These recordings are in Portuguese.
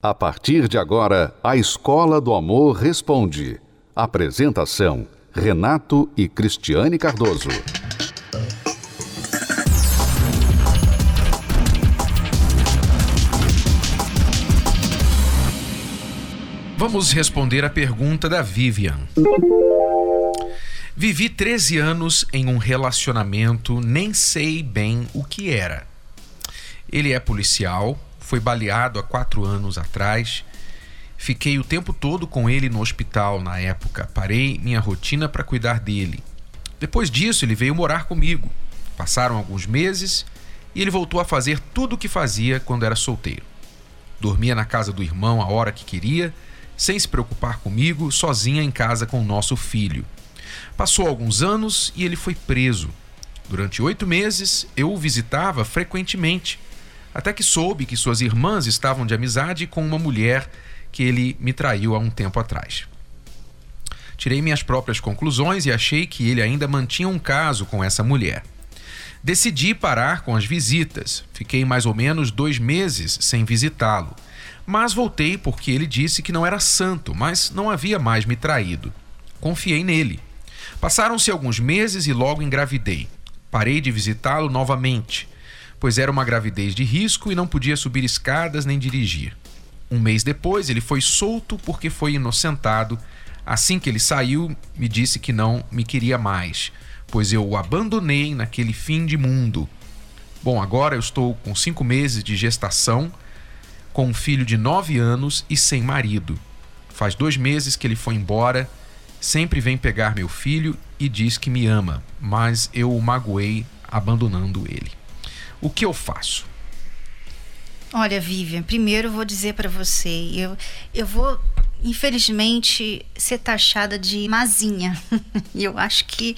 A partir de agora, a Escola do Amor Responde. Apresentação: Renato e Cristiane Cardoso. Vamos responder a pergunta da Vivian. Vivi 13 anos em um relacionamento, nem sei bem o que era. Ele é policial, foi baleado há quatro anos atrás. Fiquei o tempo todo com ele no hospital na época. Parei minha rotina para cuidar dele. Depois disso, ele veio morar comigo. Passaram alguns meses e ele voltou a fazer tudo o que fazia quando era solteiro. Dormia na casa do irmão a hora que queria, sem se preocupar comigo, sozinha em casa com o nosso filho. Passou alguns anos e ele foi preso. Durante oito meses, eu o visitava frequentemente até que soube que suas irmãs estavam de amizade com uma mulher que ele me traiu há um tempo atrás. Tirei minhas próprias conclusões e achei que ele ainda mantinha um caso com essa mulher. Decidi parar com as visitas. Fiquei mais ou menos dois meses sem visitá-lo. Mas voltei porque ele disse que não era santo, mas não havia mais me traído. Confiei nele. Passaram-se alguns meses e logo engravidei. Parei de visitá-lo novamente pois era uma gravidez de risco e não podia subir escadas nem dirigir. Um mês depois, ele foi solto porque foi inocentado. Assim que ele saiu, me disse que não me queria mais, pois eu o abandonei naquele fim de mundo. Bom, agora eu estou com cinco meses de gestação, com um filho de nove anos e sem marido. Faz dois meses que ele foi embora, sempre vem pegar meu filho e diz que me ama, mas eu o magoei abandonando ele. O que eu faço? Olha, Vivian, primeiro eu vou dizer para você, eu, eu vou, infelizmente, ser taxada de mazinha. E eu acho que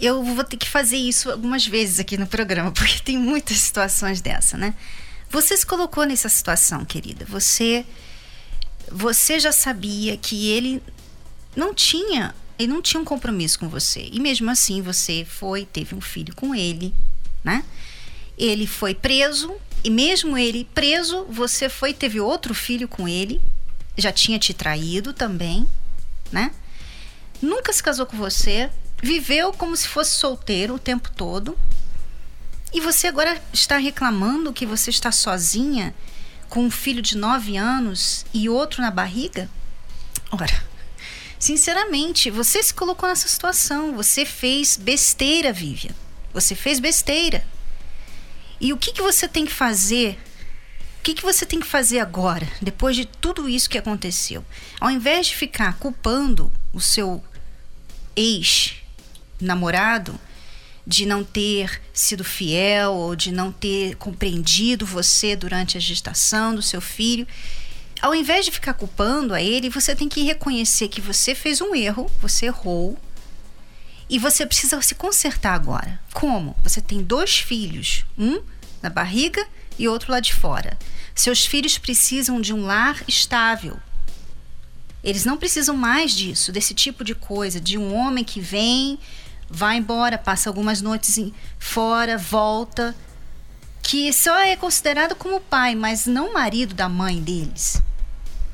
eu vou ter que fazer isso algumas vezes aqui no programa, porque tem muitas situações dessa, né? Você se colocou nessa situação, querida. Você você já sabia que ele não tinha, ele não tinha um compromisso com você. E mesmo assim você foi, teve um filho com ele, né? Ele foi preso e mesmo ele preso, você foi teve outro filho com ele, já tinha te traído também, né? Nunca se casou com você, viveu como se fosse solteiro o tempo todo. E você agora está reclamando que você está sozinha com um filho de nove anos e outro na barriga? Ora, sinceramente, você se colocou nessa situação. Você fez besteira, Vivian. Você fez besteira. E o que, que você tem que fazer? O que, que você tem que fazer agora, depois de tudo isso que aconteceu? Ao invés de ficar culpando o seu ex-namorado de não ter sido fiel ou de não ter compreendido você durante a gestação do seu filho, ao invés de ficar culpando a ele, você tem que reconhecer que você fez um erro, você errou, e você precisa se consertar agora. Como? Você tem dois filhos, um na barriga e outro lá de fora. Seus filhos precisam de um lar estável. Eles não precisam mais disso, desse tipo de coisa, de um homem que vem, vai embora, passa algumas noites fora, volta, que só é considerado como pai, mas não marido da mãe deles.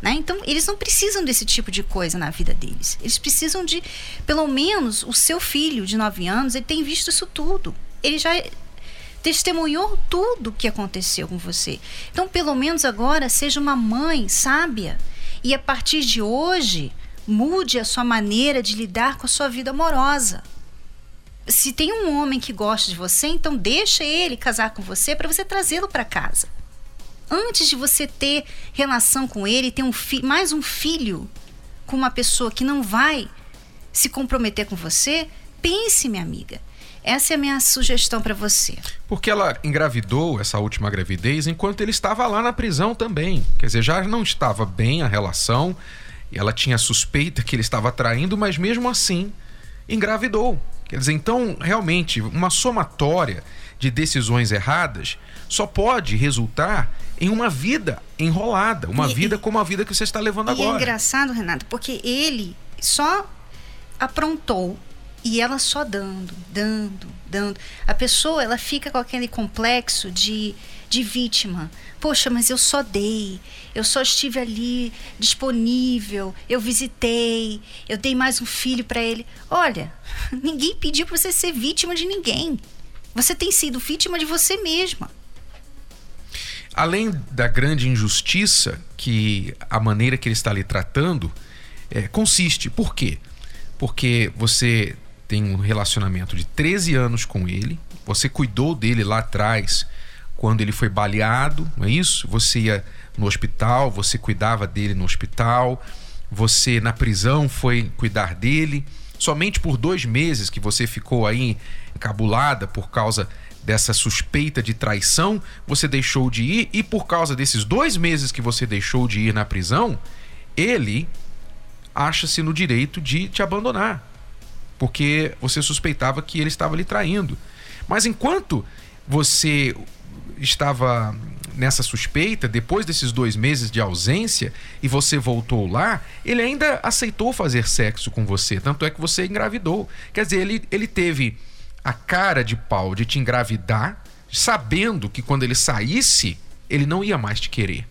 Né? Então, eles não precisam desse tipo de coisa na vida deles. Eles precisam de, pelo menos, o seu filho de 9 anos, ele tem visto isso tudo. Ele já testemunhou tudo o que aconteceu com você. Então, pelo menos agora, seja uma mãe sábia e a partir de hoje, mude a sua maneira de lidar com a sua vida amorosa. Se tem um homem que gosta de você, então deixa ele casar com você para você trazê-lo para casa antes de você ter relação com ele, ter um mais um filho com uma pessoa que não vai se comprometer com você, pense, minha amiga. Essa é a minha sugestão para você. Porque ela engravidou essa última gravidez enquanto ele estava lá na prisão também. Quer dizer, já não estava bem a relação, e ela tinha suspeita que ele estava traindo, mas mesmo assim engravidou. Quer dizer, então, realmente, uma somatória de decisões erradas só pode resultar em uma vida enrolada, uma e, vida como a vida que você está levando e é agora. É engraçado, Renato, porque ele só aprontou e ela só dando, dando, dando. A pessoa ela fica com aquele complexo de de vítima. Poxa, mas eu só dei, eu só estive ali disponível, eu visitei, eu dei mais um filho para ele. Olha, ninguém pediu para você ser vítima de ninguém. Você tem sido vítima de você mesma. Além da grande injustiça que a maneira que ele está lhe tratando é, consiste. Por quê? Porque você tem um relacionamento de 13 anos com ele, você cuidou dele lá atrás quando ele foi baleado, não é isso? Você ia no hospital, você cuidava dele no hospital, você na prisão foi cuidar dele. Somente por dois meses que você ficou aí encabulada por causa dessa suspeita de traição, você deixou de ir e por causa desses dois meses que você deixou de ir na prisão, ele acha-se no direito de te abandonar, porque você suspeitava que ele estava lhe traindo. Mas enquanto você estava nessa suspeita, depois desses dois meses de ausência, e você voltou lá, ele ainda aceitou fazer sexo com você. Tanto é que você engravidou. Quer dizer, ele, ele teve a cara de pau de te engravidar, sabendo que quando ele saísse, ele não ia mais te querer.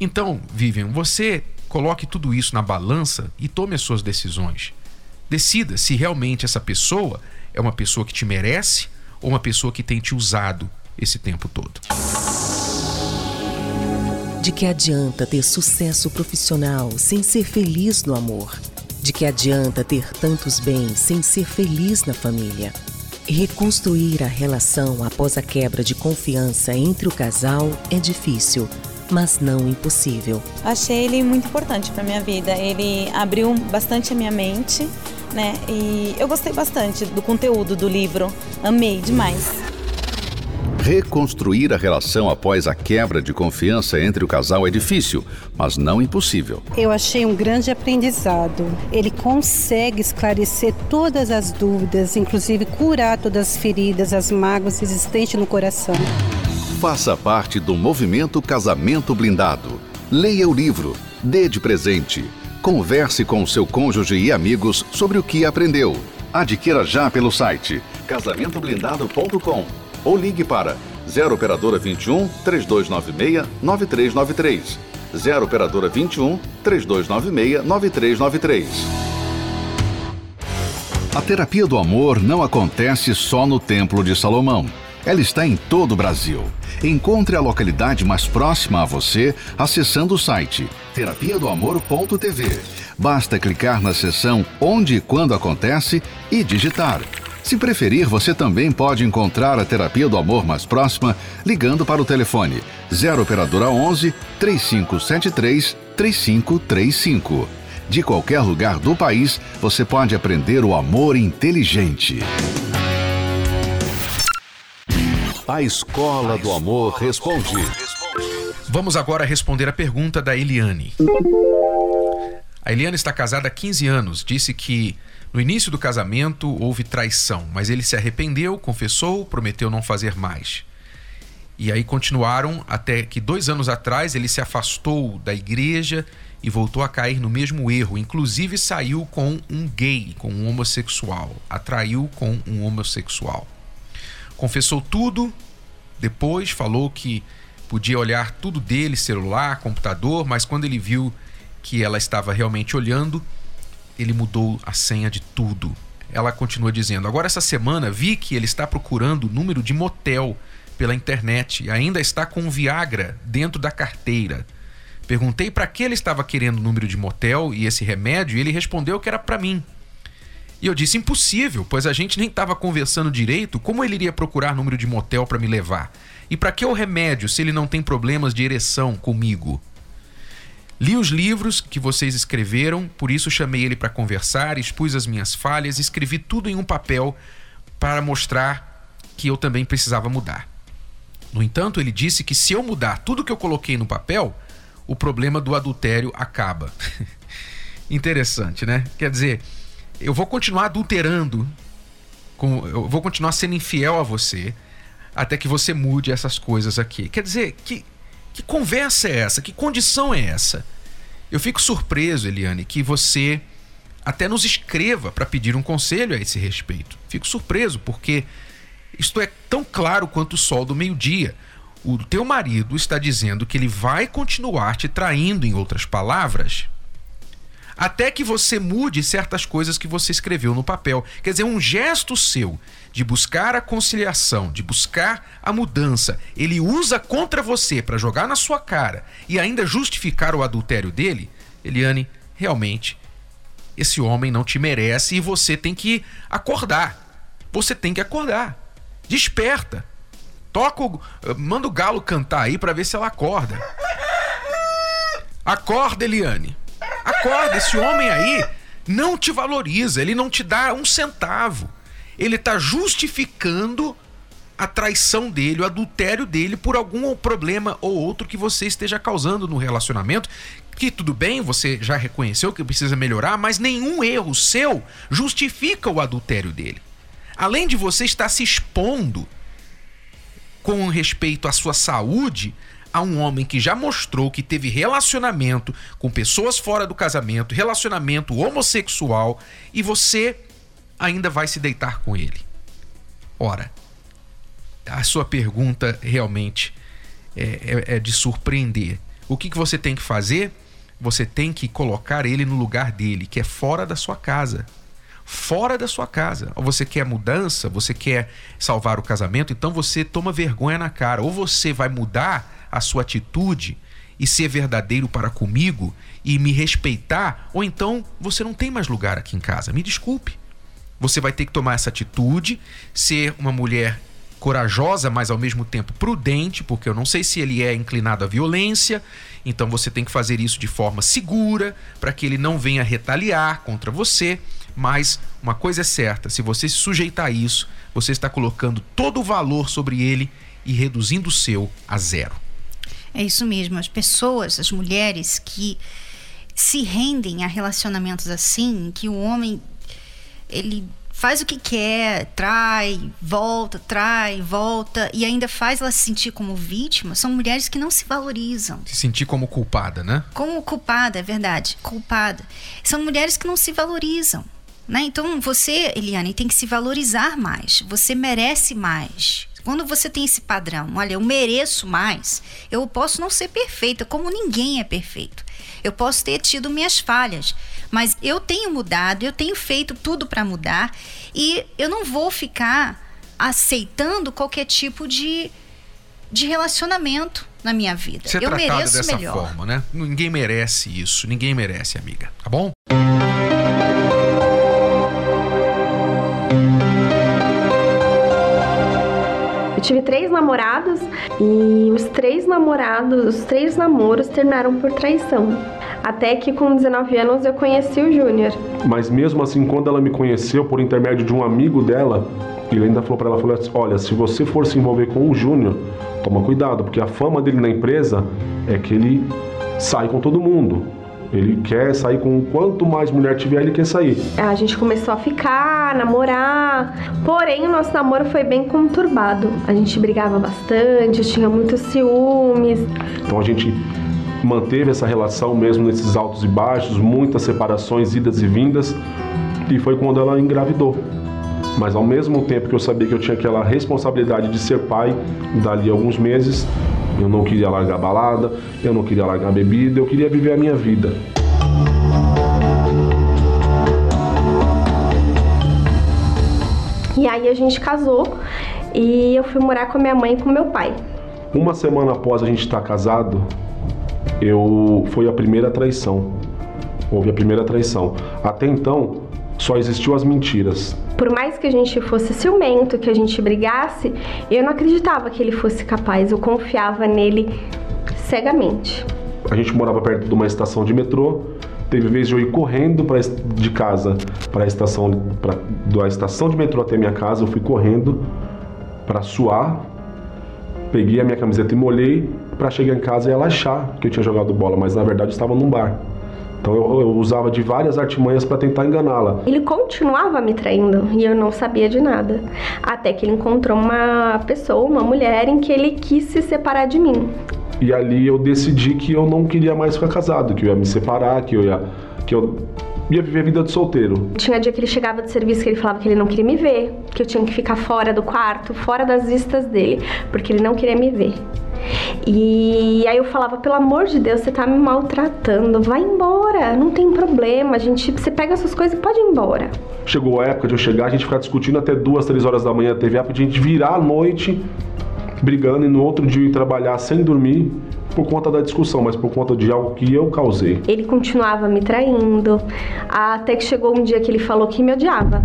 Então, Vivian, você coloque tudo isso na balança e tome as suas decisões. Decida se realmente essa pessoa é uma pessoa que te merece ou uma pessoa que tem te usado esse tempo todo. De que adianta ter sucesso profissional sem ser feliz no amor? De que adianta ter tantos bens sem ser feliz na família? Reconstruir a relação após a quebra de confiança entre o casal é difícil, mas não impossível. Achei ele muito importante para minha vida. Ele abriu bastante a minha mente, né? E eu gostei bastante do conteúdo do livro. Amei demais. Reconstruir a relação após a quebra de confiança entre o casal é difícil, mas não impossível. Eu achei um grande aprendizado. Ele consegue esclarecer todas as dúvidas, inclusive curar todas as feridas, as mágoas existentes no coração. Faça parte do movimento Casamento Blindado. Leia o livro, dê de presente. Converse com seu cônjuge e amigos sobre o que aprendeu. Adquira já pelo site casamentoblindado.com ou ligue para 0 operadora 21 3296 9393. 0 operadora 21 3296 9393. A terapia do amor não acontece só no Templo de Salomão. Ela está em todo o Brasil. Encontre a localidade mais próxima a você acessando o site terapia do amor.tv. Basta clicar na seção Onde e Quando Acontece e digitar se preferir, você também pode encontrar a terapia do amor mais próxima ligando para o telefone 0 operadora 11 3573 3535. De qualquer lugar do país, você pode aprender o amor inteligente. A Escola do Amor Responde. Vamos agora responder a pergunta da Eliane. A Eliane está casada há 15 anos. Disse que no início do casamento houve traição, mas ele se arrependeu, confessou, prometeu não fazer mais. E aí continuaram até que dois anos atrás ele se afastou da igreja e voltou a cair no mesmo erro. Inclusive saiu com um gay, com um homossexual. Atraiu com um homossexual. Confessou tudo, depois falou que podia olhar tudo dele, celular, computador, mas quando ele viu que ela estava realmente olhando, ele mudou a senha de tudo. Ela continua dizendo: Agora, essa semana, vi que ele está procurando o número de motel pela internet e ainda está com Viagra dentro da carteira. Perguntei para que ele estava querendo o número de motel e esse remédio e ele respondeu que era para mim. E eu disse: impossível, pois a gente nem estava conversando direito. Como ele iria procurar número de motel para me levar? E para que o remédio se ele não tem problemas de ereção comigo? Li os livros que vocês escreveram, por isso chamei ele para conversar, expus as minhas falhas, escrevi tudo em um papel para mostrar que eu também precisava mudar. No entanto, ele disse que se eu mudar tudo que eu coloquei no papel, o problema do adultério acaba. Interessante, né? Quer dizer, eu vou continuar adulterando, eu vou continuar sendo infiel a você, até que você mude essas coisas aqui. Quer dizer, que que conversa é essa? Que condição é essa? Eu fico surpreso, Eliane, que você até nos escreva para pedir um conselho a esse respeito. Fico surpreso, porque isto é tão claro quanto o sol do meio-dia. o teu marido está dizendo que ele vai continuar te traindo, em outras palavras, até que você mude certas coisas que você escreveu no papel. Quer dizer, um gesto seu de buscar a conciliação, de buscar a mudança, ele usa contra você para jogar na sua cara e ainda justificar o adultério dele, Eliane, realmente esse homem não te merece e você tem que acordar. Você tem que acordar. Desperta. Toca o, manda o galo cantar aí para ver se ela acorda. Acorda, Eliane. Acorda, esse homem aí não te valoriza, ele não te dá um centavo. Ele está justificando a traição dele, o adultério dele por algum problema ou outro que você esteja causando no relacionamento. Que tudo bem, você já reconheceu que precisa melhorar, mas nenhum erro seu justifica o adultério dele. Além de você estar se expondo com respeito à sua saúde a um homem que já mostrou que teve relacionamento com pessoas fora do casamento, relacionamento homossexual, e você ainda vai se deitar com ele. Ora, a sua pergunta realmente é, é, é de surpreender. O que, que você tem que fazer? Você tem que colocar ele no lugar dele, que é fora da sua casa. Fora da sua casa. Ou você quer mudança, você quer salvar o casamento, então você toma vergonha na cara. Ou você vai mudar a sua atitude e ser verdadeiro para comigo e me respeitar, ou então você não tem mais lugar aqui em casa. Me desculpe. Você vai ter que tomar essa atitude, ser uma mulher corajosa, mas ao mesmo tempo prudente, porque eu não sei se ele é inclinado à violência, então você tem que fazer isso de forma segura, para que ele não venha retaliar contra você. Mas uma coisa é certa: se você se sujeitar a isso, você está colocando todo o valor sobre ele e reduzindo o seu a zero. É isso mesmo. As pessoas, as mulheres que se rendem a relacionamentos assim, que o homem ele faz o que quer, trai, volta, trai, volta e ainda faz ela se sentir como vítima, são mulheres que não se valorizam. Se sentir como culpada, né? Como culpada, é verdade, culpada. São mulheres que não se valorizam. Né? Então você, Eliane, tem que se valorizar mais. Você merece mais. Quando você tem esse padrão, olha, eu mereço mais, eu posso não ser perfeita, como ninguém é perfeito. Eu posso ter tido minhas falhas, mas eu tenho mudado, eu tenho feito tudo para mudar e eu não vou ficar aceitando qualquer tipo de, de relacionamento na minha vida. Ser eu mereço dessa melhor. forma, né? Ninguém merece isso, ninguém merece, amiga. Tá bom? Tive três namorados e os três namorados, os três namoros terminaram por traição. Até que com 19 anos eu conheci o Júnior. Mas mesmo assim, quando ela me conheceu por intermédio de um amigo dela, ele ainda falou para ela, falou assim, olha, se você for se envolver com o Júnior, toma cuidado, porque a fama dele na empresa é que ele sai com todo mundo. Ele quer sair com quanto mais mulher tiver, ele quer sair. A gente começou a ficar, namorar. Porém, o nosso namoro foi bem conturbado. A gente brigava bastante, tinha muitos ciúmes. Então a gente manteve essa relação mesmo nesses altos e baixos, muitas separações, idas e vindas. E foi quando ela engravidou. Mas ao mesmo tempo que eu sabia que eu tinha aquela responsabilidade de ser pai, dali alguns meses, eu não queria largar a balada, eu não queria largar a bebida, eu queria viver a minha vida. E aí a gente casou e eu fui morar com a minha mãe e com meu pai. Uma semana após a gente estar casado, eu foi a primeira traição. Houve a primeira traição. Até então, só existiu as mentiras. Por mais que a gente fosse ciumento, que a gente brigasse, eu não acreditava que ele fosse capaz. Eu confiava nele cegamente. A gente morava perto de uma estação de metrô. Teve vez de eu ir correndo pra, de casa para a estação, pra, da estação de metrô até minha casa. Eu fui correndo para suar. Peguei a minha camiseta e molhei para chegar em casa e ela achar que eu tinha jogado bola, mas na verdade eu estava num bar. Então eu, eu usava de várias artimanhas para tentar enganá-la. Ele continuava me traindo e eu não sabia de nada. Até que ele encontrou uma pessoa, uma mulher, em que ele quis se separar de mim. E ali eu decidi que eu não queria mais ficar casado, que eu ia me separar, que eu ia que eu ia viver a vida de solteiro. Tinha dia que ele chegava do serviço que ele falava que ele não queria me ver, que eu tinha que ficar fora do quarto, fora das vistas dele, porque ele não queria me ver. E aí eu falava, pelo amor de Deus, você tá me maltratando, vai embora, não tem problema, a gente, você pega suas coisas e pode ir embora. Chegou a época de eu chegar, a gente ficar discutindo até duas, três horas da manhã, teve época de a gente virar a noite brigando e no outro dia ir trabalhar sem dormir por conta da discussão, mas por conta de algo que eu causei. Ele continuava me traindo, até que chegou um dia que ele falou que me odiava.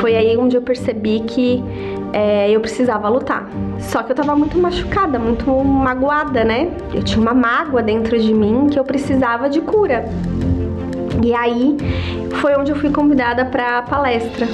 Foi aí onde eu percebi que é, eu precisava lutar. Só que eu tava muito machucada, muito magoada, né? Eu tinha uma mágoa dentro de mim que eu precisava de cura. E aí foi onde eu fui convidada para palestra.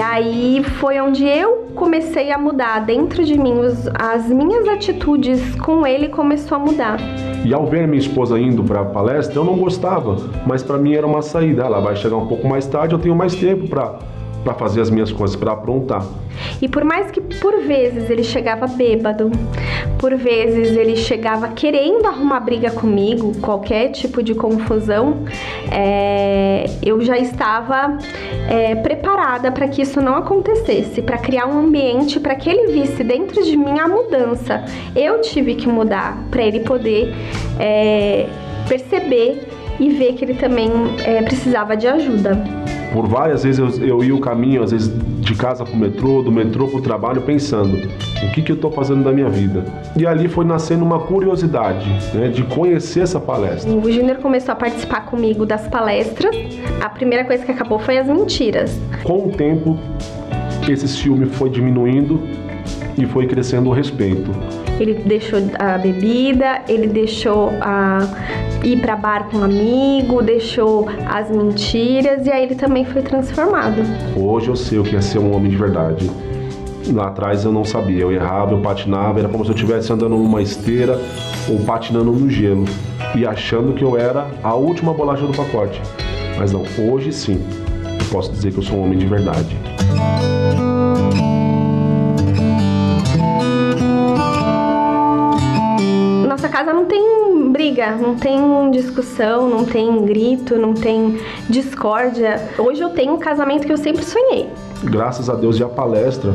E aí foi onde eu comecei a mudar dentro de mim, as minhas atitudes com ele começou a mudar. E ao ver minha esposa indo para a palestra, eu não gostava, mas para mim era uma saída. Ela vai chegar um pouco mais tarde, eu tenho mais tempo para fazer as minhas coisas, para aprontar. E por mais que por vezes ele chegava bêbado, por vezes ele chegava querendo arrumar briga comigo, qualquer tipo de confusão, é, eu já estava é, preparada para que isso não acontecesse, para criar um ambiente para que ele visse dentro de mim a mudança. Eu tive que mudar para ele poder é, perceber e ver que ele também é, precisava de ajuda. Por várias vezes eu, eu ia o caminho, às vezes de casa para o metrô, do metrô para o trabalho, pensando o que, que eu estou fazendo da minha vida. E ali foi nascendo uma curiosidade né, de conhecer essa palestra. O Júnior começou a participar comigo das palestras. A primeira coisa que acabou foi as mentiras. Com o tempo, esse ciúme foi diminuindo e foi crescendo o respeito. Ele deixou a bebida, ele deixou a ir para bar com um amigo, deixou as mentiras e aí ele também foi transformado. Hoje eu sei o que é ser um homem de verdade. Lá atrás eu não sabia, eu errava, eu patinava, era como se eu estivesse andando numa esteira ou patinando no gelo e achando que eu era a última bolacha do pacote. Mas não, hoje sim, eu posso dizer que eu sou um homem de verdade. Casa não tem briga, não tem discussão, não tem grito, não tem discórdia. Hoje eu tenho um casamento que eu sempre sonhei. Graças a Deus e a palestra,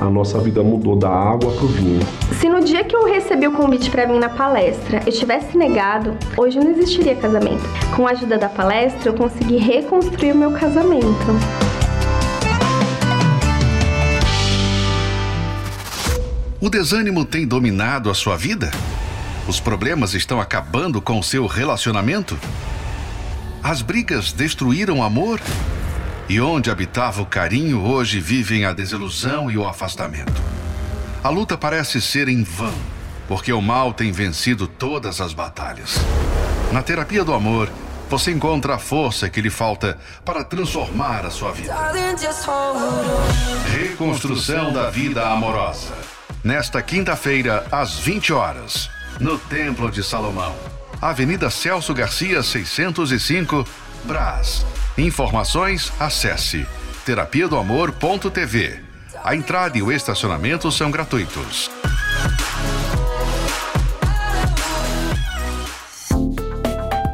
a nossa vida mudou da água para o vinho. Se no dia que eu recebi o convite para mim na palestra eu tivesse negado, hoje não existiria casamento. Com a ajuda da palestra, eu consegui reconstruir o meu casamento. O desânimo tem dominado a sua vida? Os problemas estão acabando com o seu relacionamento? As brigas destruíram o amor? E onde habitava o carinho, hoje vivem a desilusão e o afastamento. A luta parece ser em vão, porque o mal tem vencido todas as batalhas. Na terapia do amor, você encontra a força que lhe falta para transformar a sua vida. Reconstrução da vida amorosa. Nesta quinta-feira, às 20 horas no Templo de Salomão. Avenida Celso Garcia, 605, Brás. Informações, acesse terapia do amor.tv. A entrada e o estacionamento são gratuitos.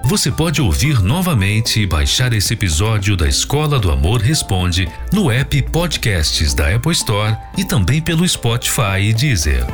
Você pode ouvir novamente e baixar esse episódio da Escola do Amor Responde no app Podcasts da Apple Store e também pelo Spotify e Deezer.